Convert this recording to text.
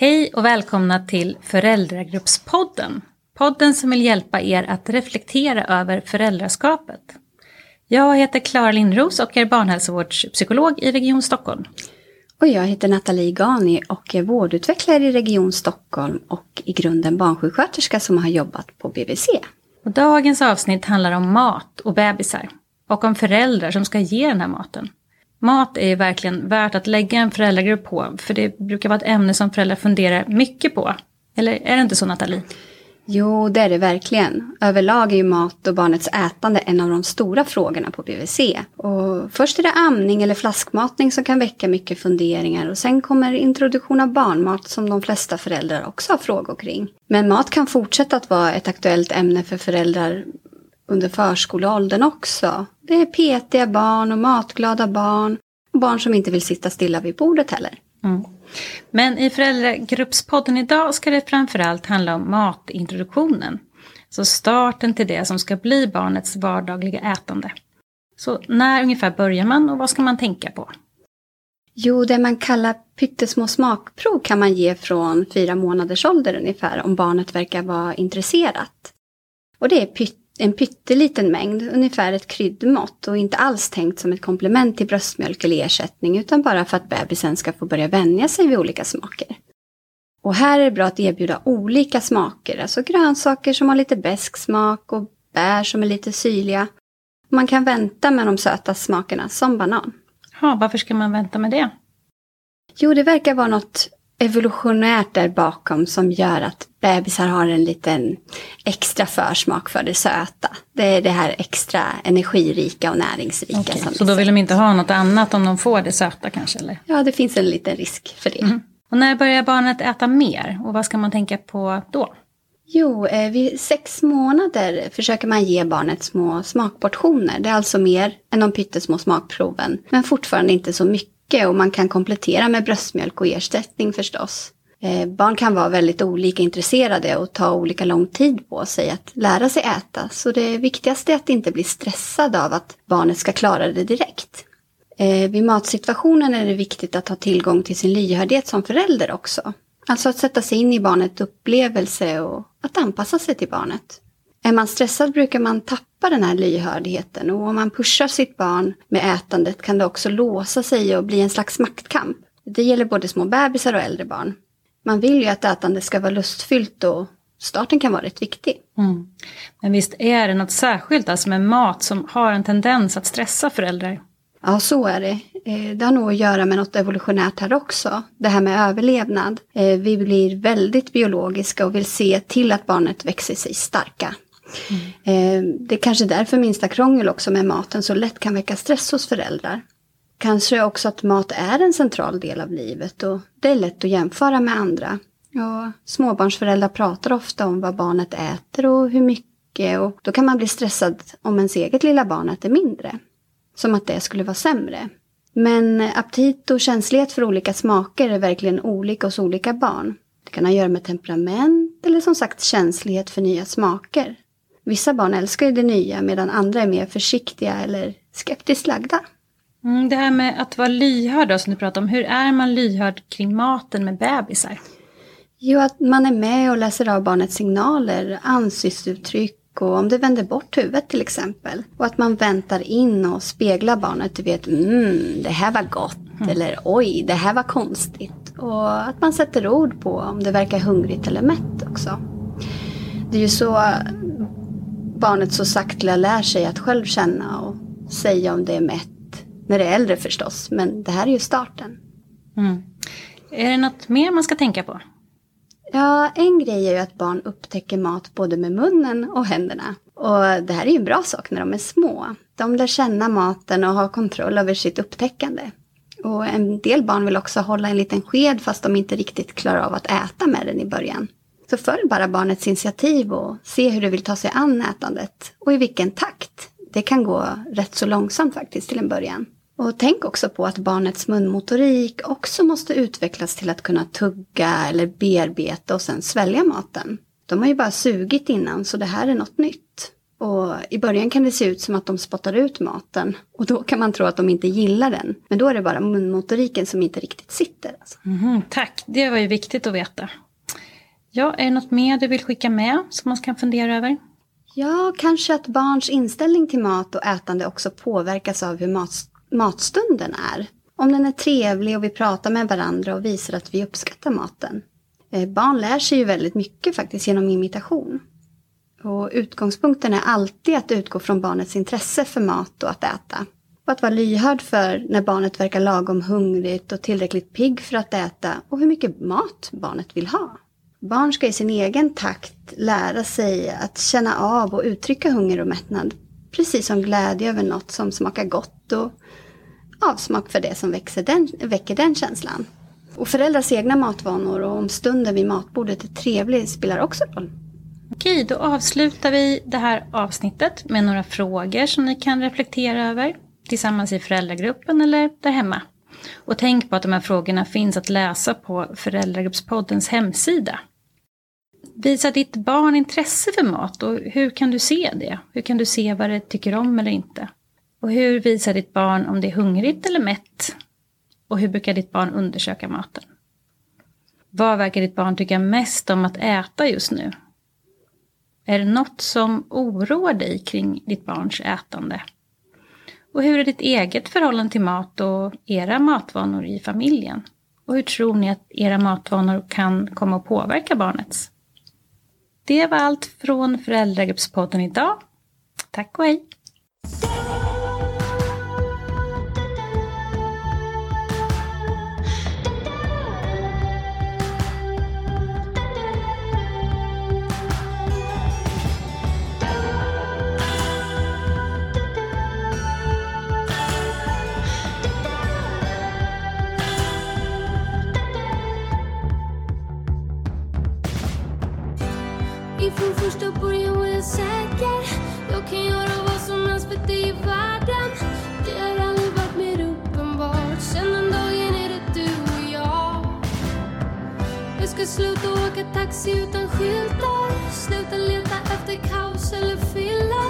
Hej och välkomna till Föräldragruppspodden. Podden som vill hjälpa er att reflektera över föräldraskapet. Jag heter Klara Lindros och är barnhälsovårdspsykolog i Region Stockholm. Och jag heter Nathalie Gani och är vårdutvecklare i Region Stockholm och i grunden barnsjuksköterska som har jobbat på BVC. Och dagens avsnitt handlar om mat och bebisar och om föräldrar som ska ge den här maten. Mat är verkligen värt att lägga en föräldragrupp på, för det brukar vara ett ämne som föräldrar funderar mycket på. Eller är det inte så Nathalie? Jo, det är det verkligen. Överlag är ju mat och barnets ätande en av de stora frågorna på BVC. Och först är det amning eller flaskmatning som kan väcka mycket funderingar och sen kommer introduktion av barnmat som de flesta föräldrar också har frågor kring. Men mat kan fortsätta att vara ett aktuellt ämne för föräldrar under förskoleåldern också. Det är petiga barn och matglada barn. Och barn som inte vill sitta stilla vid bordet heller. Mm. Men i föräldragruppspodden idag ska det framförallt handla om matintroduktionen. Så starten till det som ska bli barnets vardagliga ätande. Så när ungefär börjar man och vad ska man tänka på? Jo, det man kallar pyttesmå smakprov kan man ge från fyra månaders ålder ungefär om barnet verkar vara intresserat. Och det är pytt en pytteliten mängd, ungefär ett kryddmått och inte alls tänkt som ett komplement till bröstmjölk eller ersättning utan bara för att bebisen ska få börja vänja sig vid olika smaker. Och här är det bra att erbjuda olika smaker, alltså grönsaker som har lite besk smak och bär som är lite syrliga. Man kan vänta med de söta smakerna som banan. Ja, varför ska man vänta med det? Jo, det verkar vara något evolutionärt där bakom som gör att bebisar har en liten extra försmak för det söta. Det är det här extra energirika och näringsrika. Okay, så då vill de inte ha något annat om de får det söta kanske? Eller? Ja, det finns en liten risk för det. Mm. Och när börjar barnet äta mer och vad ska man tänka på då? Jo, eh, vid sex månader försöker man ge barnet små smakportioner. Det är alltså mer än de pyttesmå smakproven, men fortfarande inte så mycket mycket och man kan komplettera med bröstmjölk och ersättning förstås. Eh, barn kan vara väldigt olika intresserade och ta olika lång tid på sig att lära sig äta. Så det viktigaste är att inte bli stressad av att barnet ska klara det direkt. Eh, vid matsituationen är det viktigt att ha tillgång till sin lyhördhet som förälder också. Alltså att sätta sig in i barnets upplevelse och att anpassa sig till barnet. Är man stressad brukar man tappa den här lyhördheten och om man pushar sitt barn med ätandet kan det också låsa sig och bli en slags maktkamp. Det gäller både små bebisar och äldre barn. Man vill ju att ätandet ska vara lustfyllt och starten kan vara rätt viktig. Mm. Men visst är det något särskilt alltså med mat som har en tendens att stressa föräldrar? Ja, så är det. Eh, det har nog att göra med något evolutionärt här också. Det här med överlevnad. Eh, vi blir väldigt biologiska och vill se till att barnet växer sig starka. Mm. Det är kanske därför minsta krångel också med maten så lätt kan väcka stress hos föräldrar. Kanske också att mat är en central del av livet och det är lätt att jämföra med andra. Och småbarnsföräldrar pratar ofta om vad barnet äter och hur mycket och då kan man bli stressad om ens eget lilla barn äter mindre. Som att det skulle vara sämre. Men aptit och känslighet för olika smaker är verkligen olika hos olika barn. Det kan ha att göra med temperament eller som sagt känslighet för nya smaker. Vissa barn älskar ju det nya medan andra är mer försiktiga eller skeptiskt lagda. Mm, det här med att vara lyhörd då, som du pratade om, hur är man lyhörd kring maten med bebisar? Jo, att man är med och läser av barnets signaler, ansiktsuttryck och om det vänder bort huvudet till exempel. Och att man väntar in och speglar barnet. Du vet, mm, det här var gott. Mm. Eller oj, det här var konstigt. Och att man sätter ord på om det verkar hungrigt eller mätt också. Det är ju så barnet så sakteliga lär sig att själv känna och säga om det är mätt. När det är äldre förstås, men det här är ju starten. Mm. Är det något mer man ska tänka på? Ja, en grej är ju att barn upptäcker mat både med munnen och händerna. Och det här är ju en bra sak när de är små. De lär känna maten och ha kontroll över sitt upptäckande. Och en del barn vill också hålla en liten sked fast de inte riktigt klarar av att äta med den i början. Så följ bara barnets initiativ och se hur det vill ta sig an ätandet och i vilken takt. Det kan gå rätt så långsamt faktiskt till en början. Och tänk också på att barnets munmotorik också måste utvecklas till att kunna tugga eller bearbeta och sen svälja maten. De har ju bara sugit innan så det här är något nytt. Och I början kan det se ut som att de spottar ut maten och då kan man tro att de inte gillar den. Men då är det bara munmotoriken som inte riktigt sitter. Alltså. Mm, tack, det var ju viktigt att veta. Ja, är det något mer du vill skicka med som man kan fundera över? Ja, kanske att barns inställning till mat och ätande också påverkas av hur mat, matstunden är. Om den är trevlig och vi pratar med varandra och visar att vi uppskattar maten. Eh, barn lär sig ju väldigt mycket faktiskt genom imitation. Och utgångspunkten är alltid att utgå från barnets intresse för mat och att äta. Och att vara lyhörd för när barnet verkar lagom hungrigt och tillräckligt pigg för att äta och hur mycket mat barnet vill ha. Barn ska i sin egen takt lära sig att känna av och uttrycka hunger och mättnad. Precis som glädje över något som smakar gott och avsmak för det som växer den, väcker den känslan. Och föräldrars egna matvanor och om stunden vid matbordet är trevlig spelar också roll. Okej, då avslutar vi det här avsnittet med några frågor som ni kan reflektera över tillsammans i föräldragruppen eller där hemma. Och tänk på att de här frågorna finns att läsa på Föräldragruppspoddens hemsida. Visa ditt barn intresse för mat och hur kan du se det? Hur kan du se vad det tycker om eller inte? Och hur visar ditt barn om det är hungrigt eller mätt? Och hur brukar ditt barn undersöka maten? Vad verkar ditt barn tycka mest om att äta just nu? Är det något som oroar dig kring ditt barns ätande? Och hur är ditt eget förhållande till mat och era matvanor i familjen? Och hur tror ni att era matvanor kan komma att påverka barnets? Det var allt från Föräldragruppspodden idag. Tack och hej! Sluta åka taxi utan skyltar. Sluta leta efter kaos eller fylla.